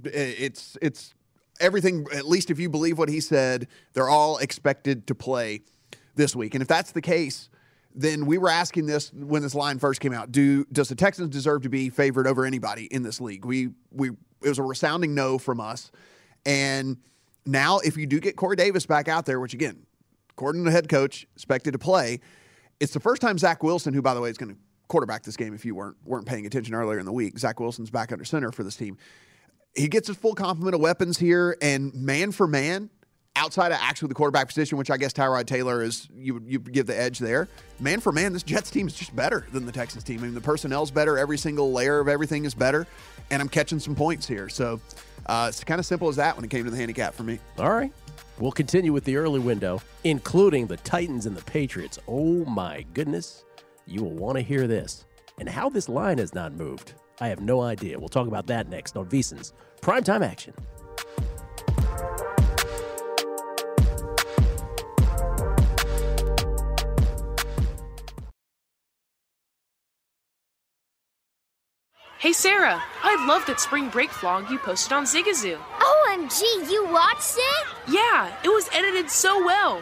S4: it's it's everything at least if you believe what he said, they're all expected to play this week. And if that's the case, then we were asking this when this line first came out. Do does the Texans deserve to be favored over anybody in this league? We we it was a resounding no from us. And now if you do get Corey Davis back out there, which again, according to the head coach, expected to play. It's the first time Zach Wilson, who by the way is going to quarterback this game if you weren't weren't paying attention earlier in the week. Zach Wilson's back under center for this team. He gets his full complement of weapons here, and man for man, outside of actually the quarterback position, which I guess Tyrod Taylor is you you give the edge there. Man for man, this Jets team is just better than the Texans team. I mean, the personnel's better, every single layer of everything is better, and I'm catching some points here. So uh, it's kind of simple as that when it came to the handicap for me.
S3: All right. We'll continue with the early window, including the Titans and the Patriots. Oh my goodness. You will want to hear this. And how this line has not moved, I have no idea. We'll talk about that next on VSIN's Primetime Action.
S12: Hey Sarah, I love that spring break vlog you posted on Zigazoo.
S13: OMG, you watched it?
S12: Yeah, it was edited so well.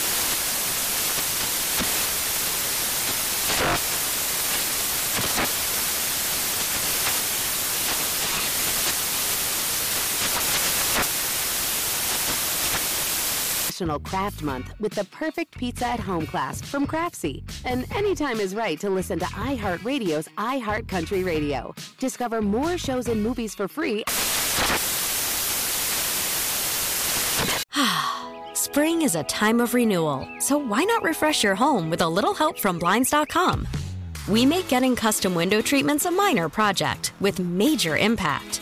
S6: National Craft Month with the perfect pizza at home class from Craftsy. And anytime is right to listen to iHeartRadio's iHeart Country Radio. Discover more shows and movies for free.
S9: Spring is a time of renewal, so why not refresh your home with a little help from Blinds.com? We make getting custom window treatments a minor project with major impact.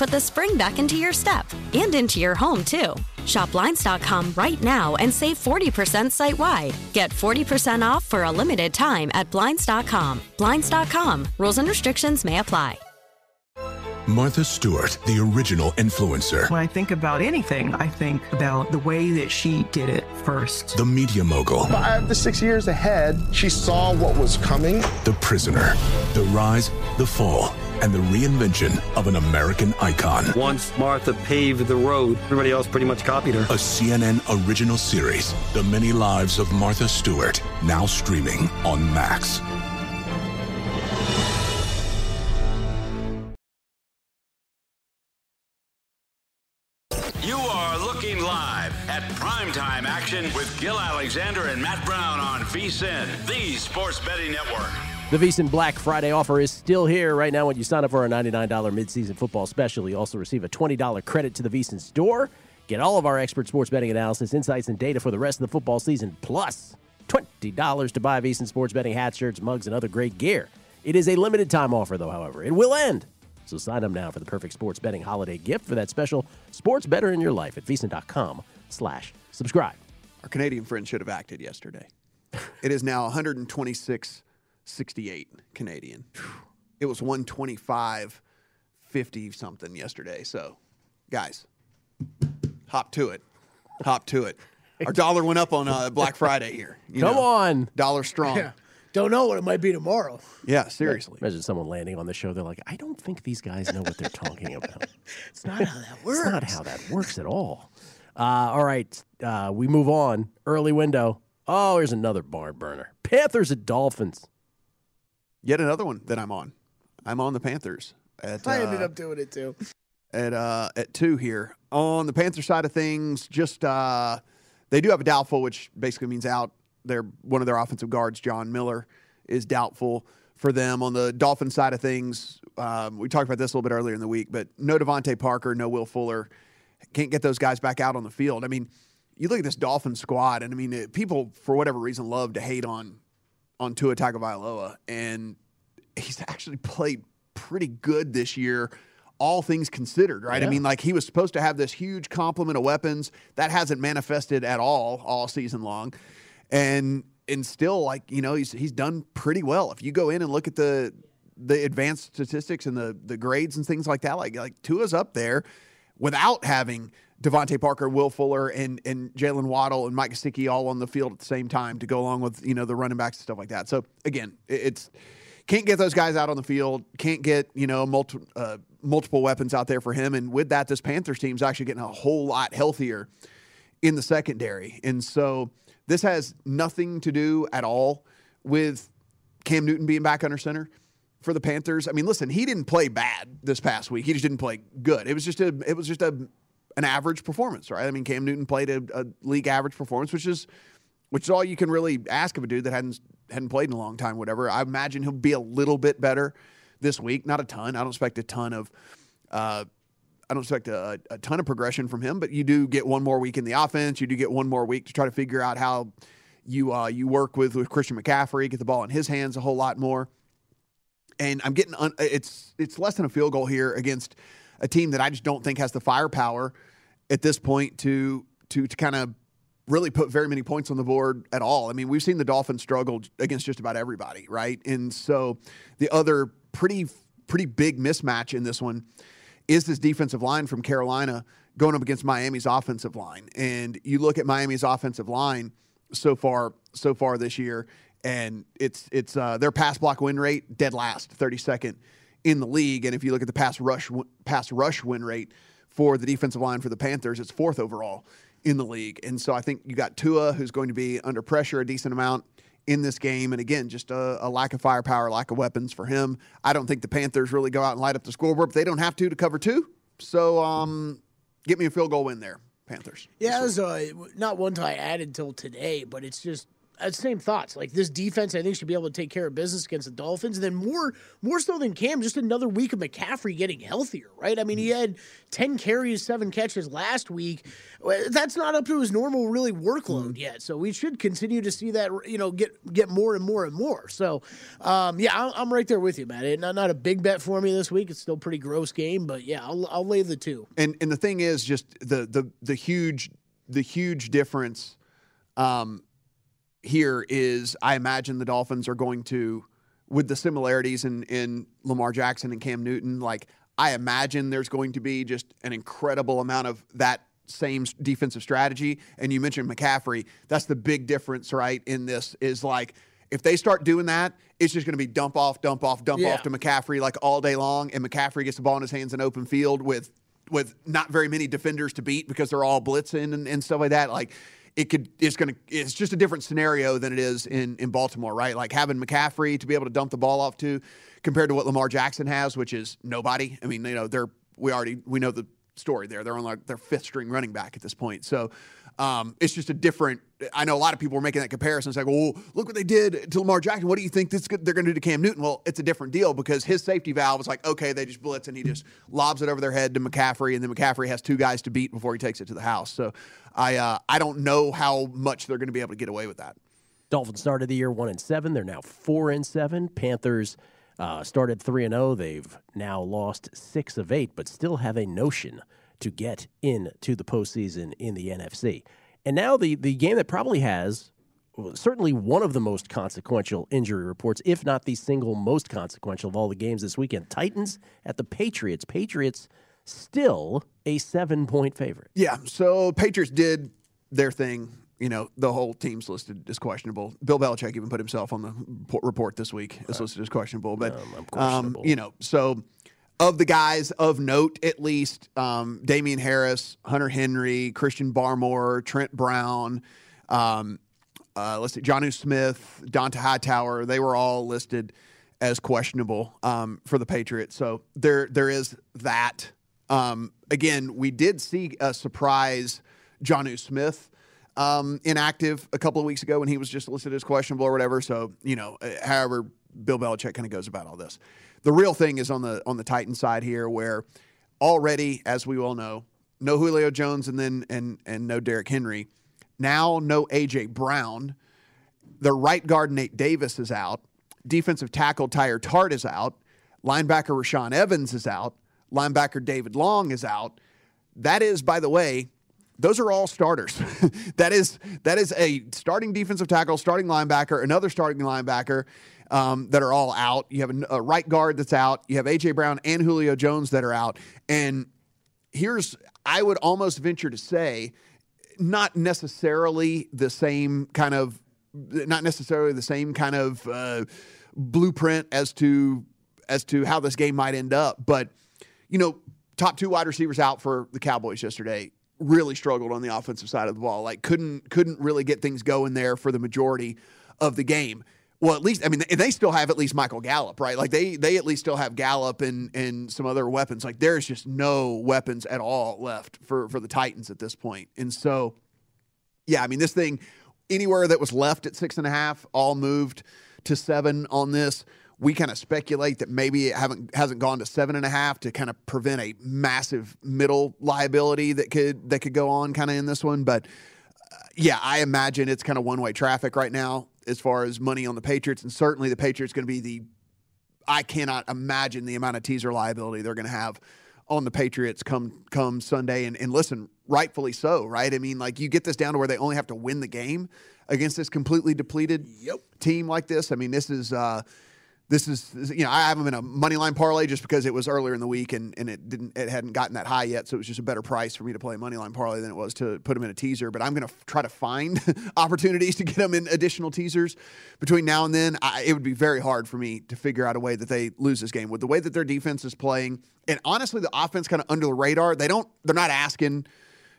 S9: put the spring back into your step and into your home, too. Shop Blinds.com right now and save 40% site wide. Get 40% off for a limited time at Blinds.com. Blinds.com. Rules and restrictions may apply.
S14: Martha Stewart, the original influencer.
S15: When I think about anything, I think about the way that she did it first.
S14: The media mogul.
S16: Five to six years ahead, she saw what was coming.
S14: The prisoner. The rise, the fall, and the reinvention of an American icon.
S17: Once Martha paved the road, everybody else pretty much copied her.
S14: A CNN original series, The Many Lives of Martha Stewart, now streaming on Max.
S2: You are looking live at primetime action with Gil Alexander and Matt Brown on VSIN, the sports betting network.
S3: The VSIN Black Friday offer is still here right now when you sign up for our $99 midseason football special. You also receive a $20 credit to the VSIN store. Get all of our expert sports betting analysis, insights, and data for the rest of the football season, plus $20 to buy VSIN sports betting hats, shirts, mugs, and other great gear. It is a limited time offer, though, however. It will end. So sign up now for the perfect sports betting holiday gift for that special sports better in your life at VSIN.com slash subscribe.
S4: Our Canadian friend should have acted yesterday. it is now 126 68 Canadian. It was 125 50 something yesterday. So, guys, hop to it. Hop to it. Our dollar went up on uh, Black Friday here. You
S3: Come
S4: know,
S3: on.
S4: Dollar strong.
S5: Yeah. Don't know what it might be tomorrow.
S4: Yeah, seriously.
S3: Imagine someone landing on the show. They're like, I don't think these guys know what they're talking about.
S5: It's not how that works.
S3: It's not how that works at all. Uh, all right, uh, we move on. Early window. Oh, here's another barn burner. Panthers at Dolphins.
S4: Yet another one that I'm on. I'm on the Panthers. At,
S5: I ended
S4: uh,
S5: up doing it too.
S4: at uh, at two here. On the Panther side of things, just uh, they do have a doubtful, which basically means out. They're one of their offensive guards, John Miller, is doubtful for them. On the Dolphin side of things, um, we talked about this a little bit earlier in the week, but no DeVante Parker, no Will Fuller, can't get those guys back out on the field. I mean, you look at this Dolphin squad, and I mean, it, people for whatever reason love to hate on on Tua Tagovailoa, and he's actually played pretty good this year, all things considered, right? I mean, like he was supposed to have this huge complement of weapons that hasn't manifested at all all season long, and and still like you know he's he's done pretty well. If you go in and look at the the advanced statistics and the the grades and things like that, like like Tua's up there without having DeVante Parker, Will Fuller, and and Jaylen Waddle and Mike Gesicki all on the field at the same time to go along with you know the running backs and stuff like that. So again, it's can't get those guys out on the field. Can't get you know multi, uh, multiple weapons out there for him. And with that, this Panthers team's actually getting a whole lot healthier in the secondary. And so this has nothing to do at all with Cam Newton being back under center for the Panthers. I mean, listen, he didn't play bad this past week. He just didn't play good. It was just a it was just a an average performance, right? I mean, Cam Newton played a, a league average performance, which is which is all you can really ask of a dude that hadn't hadn't played in a long time, whatever. I imagine he'll be a little bit better this week. Not a ton. I don't expect a ton of uh, I don't expect a, a ton of progression from him, but you do get one more week in the offense. You do get one more week to try to figure out how you uh, you work with with Christian McCaffrey, get the ball in his hands a whole lot more. And I'm getting un- it's it's less than a field goal here against a team that I just don't think has the firepower at this point to to to kind of really put very many points on the board at all. I mean, we've seen the Dolphins struggle against just about everybody, right? And so the other pretty pretty big mismatch in this one is this defensive line from Carolina going up against Miami's offensive line. And you look at Miami's offensive line so far so far this year and it's it's uh, their pass block win rate dead last, 32nd in the league. And if you look at the pass rush pass rush win rate for the defensive line for the Panthers, it's fourth overall in the league. And so I think you got Tua, who's going to be under pressure a decent amount in this game. And again, just a, a, lack of firepower, lack of weapons for him. I don't think the Panthers really go out and light up the scoreboard, but they don't have to to cover two. So um, get me a field goal win there, Panthers.
S5: Yeah, was uh, not one I added until today, but it's just same thoughts. Like this defense, I think should be able to take care of business against the Dolphins. And then more, more so than Cam, just another week of McCaffrey getting healthier, right? I mean, he had ten carries, seven catches last week. That's not up to his normal really workload yet. So we should continue to see that, you know, get get more and more and more. So, um, yeah, I'm right there with you, man. Not not a big bet for me this week. It's still a pretty gross game, but yeah, I'll, I'll lay the two.
S4: And and the thing is, just the the the huge the huge difference. Um, here is I imagine the Dolphins are going to, with the similarities in, in Lamar Jackson and Cam Newton, like I imagine there's going to be just an incredible amount of that same defensive strategy. And you mentioned McCaffrey. That's the big difference, right? In this is like if they start doing that, it's just going to be dump off, dump off, dump yeah. off to McCaffrey like all day long, and McCaffrey gets the ball in his hands in open field with with not very many defenders to beat because they're all blitzing and, and stuff like that. Like it could it's going to it's just a different scenario than it is in in Baltimore, right? Like having McCaffrey to be able to dump the ball off to compared to what Lamar Jackson has, which is nobody. I mean, you know, they're we already we know the story there. They're on like their fifth string running back at this point. So um, it's just a different. I know a lot of people are making that comparison. It's like, well, look what they did to Lamar Jackson. What do you think this, they're going to do to Cam Newton? Well, it's a different deal because his safety valve was like, okay, they just blitz and he just lobs it over their head to McCaffrey, and then McCaffrey has two guys to beat before he takes it to the house. So I uh, I don't know how much they're going to be able to get away with that.
S3: Dolphins started the year one and seven. They're now four and seven. Panthers. Uh, started 3 and 0. They've now lost 6 of 8, but still have a notion to get into the postseason in the NFC. And now the, the game that probably has certainly one of the most consequential injury reports, if not the single most consequential of all the games this weekend. Titans at the Patriots. Patriots still a seven point favorite.
S4: Yeah. So Patriots did their thing. You know, the whole team's listed as questionable. Bill Belichick even put himself on the report this week as listed as questionable. But, um. Um, you know, so of the guys of note, at least, um, Damien Harris, Hunter Henry, Christian Barmore, Trent Brown, um, uh, let's see, Jonnu Smith, Dont'a Hightower, they were all listed as questionable um, for the Patriots. So there, there is that. Um, again, we did see a surprise Jonnu Smith um, inactive a couple of weeks ago when he was just listed as questionable or whatever. So, you know, uh, however Bill Belichick kind of goes about all this. The real thing is on the on the Titan side here, where already, as we all know, no Julio Jones and then and and no Derrick Henry. Now no AJ Brown. The right guard Nate Davis is out. Defensive tackle Teair Tart is out. Linebacker Rashaan Evans is out. Linebacker David Long is out. That is, by the way, those are all starters. that is that is a starting defensive tackle, starting linebacker, another starting linebacker, um, that are all out. You have a, a right guard that's out. You have AJ Brown and Julio Jones that are out. And here's, I would almost venture to say, not necessarily the same kind of, not necessarily the same kind of uh, blueprint as to as to how this game might end up. But you know, top two wide receivers out for the Cowboys yesterday really struggled on the offensive side of the ball. Like couldn't couldn't really get things going there for the majority of the game well, at least I mean, they still have at least Michael Gallup, right? Like they they at least still have Gallup and and some other weapons. Like there's just no weapons at all left for for the Titans at this point. And so, yeah, I mean, this thing anywhere that was left at six and a half, all moved to seven on this. We kind of speculate that maybe it haven't hasn't gone to seven and a half to kind of prevent a massive middle liability that could that could go on kind of in this one, but yeah, I imagine it's kind of one way traffic right now as far as money on the Patriots, and certainly the Patriots going to be the. I cannot imagine the amount of teaser liability they're going to have on the Patriots come come Sunday, and, and listen, rightfully so, right? I mean, like you get this down to where they only have to win the game against this completely depleted
S5: yep.
S4: team like this. I mean, this is. Uh, this is you know I have them in a money line parlay just because it was earlier in the week and, and it didn't it hadn't gotten that high yet. So it was just a better price for me to play a money line parlay than it was to put them in a teaser. But I'm going to f- try to find opportunities to get them in additional teasers between now and then. I, it would be very hard for me to figure out a way that they lose this game. With the way that their defense is playing and honestly the offense kind of under the radar they don't they're not asking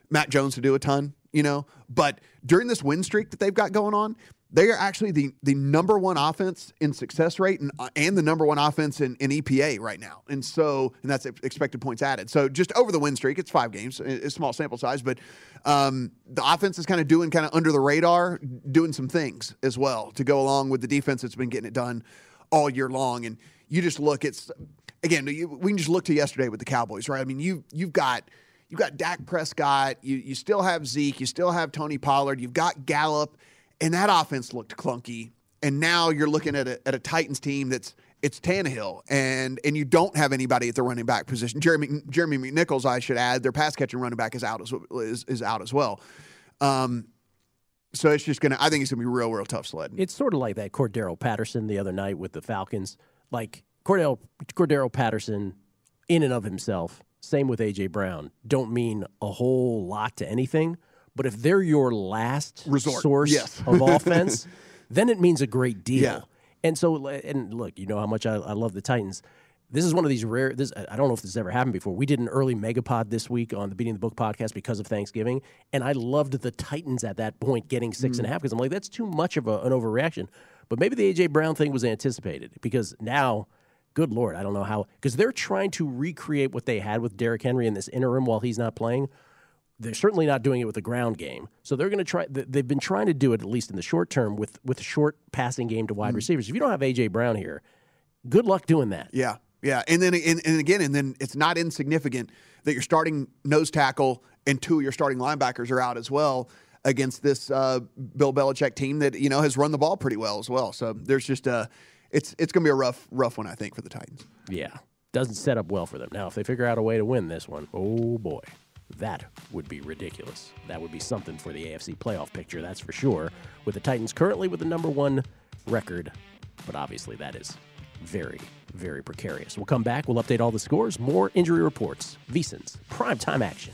S4: Mac Jones to do a ton you know? But during this win streak that they've got going on they are actually the, the number one offense in success rate and, uh, and the number one offense in, in EPA right now. And so, and that's expected points added. So just over the win streak, it's five games, it's small sample size, but um, the offense is kind of doing kind of under the radar, doing some things as well to go along with the defense that's been getting it done all year long. And you just look, it's again, we can just look to yesterday with the Cowboys, right? I mean, you you've got you've got Dak Prescott, you you still have Zeke, you still have Tony Pollard, you've got Gallup and that offense looked clunky. And now you're looking at a, at a Titans team that's it's Tannehill, and and you don't have anybody at the running back position. Jeremy Jeremy McNichols, I should add, their pass catching running back is out as is, is out as well. Um, so it's just gonna. I think it's gonna be real, real tough sledding.
S3: It's sort of like that Cordarrelle Patterson the other night with the Falcons. Like Cordell Cordarrelle Patterson, in and of himself, same with AJ Brown, don't mean a whole lot to anything. But if they're your last
S4: Resort.
S3: source
S4: Yes.
S3: of offense, then it means a great deal.
S4: Yeah.
S3: And so, and look, you know how much I, I love the Titans. This is one of these rare. This I don't know if this has ever happened before. We did an early megapod this week on the Beating the Book podcast because of Thanksgiving, and I loved the Titans at that point getting six and a
S4: Mm.
S3: half because I'm like, that's too much of a, an overreaction. But maybe the AJ Brown thing was anticipated because now, good lord, I don't know how because they're trying to recreate what they had with Derrick Henry in this interim while he's not playing. They're certainly not doing it with the ground game, so they're going to try. They've been trying to do it at least in the short term with with a short passing game to wide
S4: Mm.
S3: receivers. If you don't have AJ Brown here, good luck doing that.
S4: Yeah, yeah, and then and, and again, and then it's not insignificant that your starting nose tackle and two of your starting linebackers are out as well against this uh, Bill Belichick team that you know has run the ball pretty well as well. So there's just a, it's it's going to be a rough rough one I think for the Titans.
S3: Yeah. Doesn't set up well for them. Now, if they figure out a way to win this one, oh boy, that would be ridiculous. That would be something for the AFC playoff picture, that's for sure. With the Titans currently with the number one record, but obviously that is very, very precarious. We'll come back. We'll update all the scores, more injury reports, VSIN's primetime action.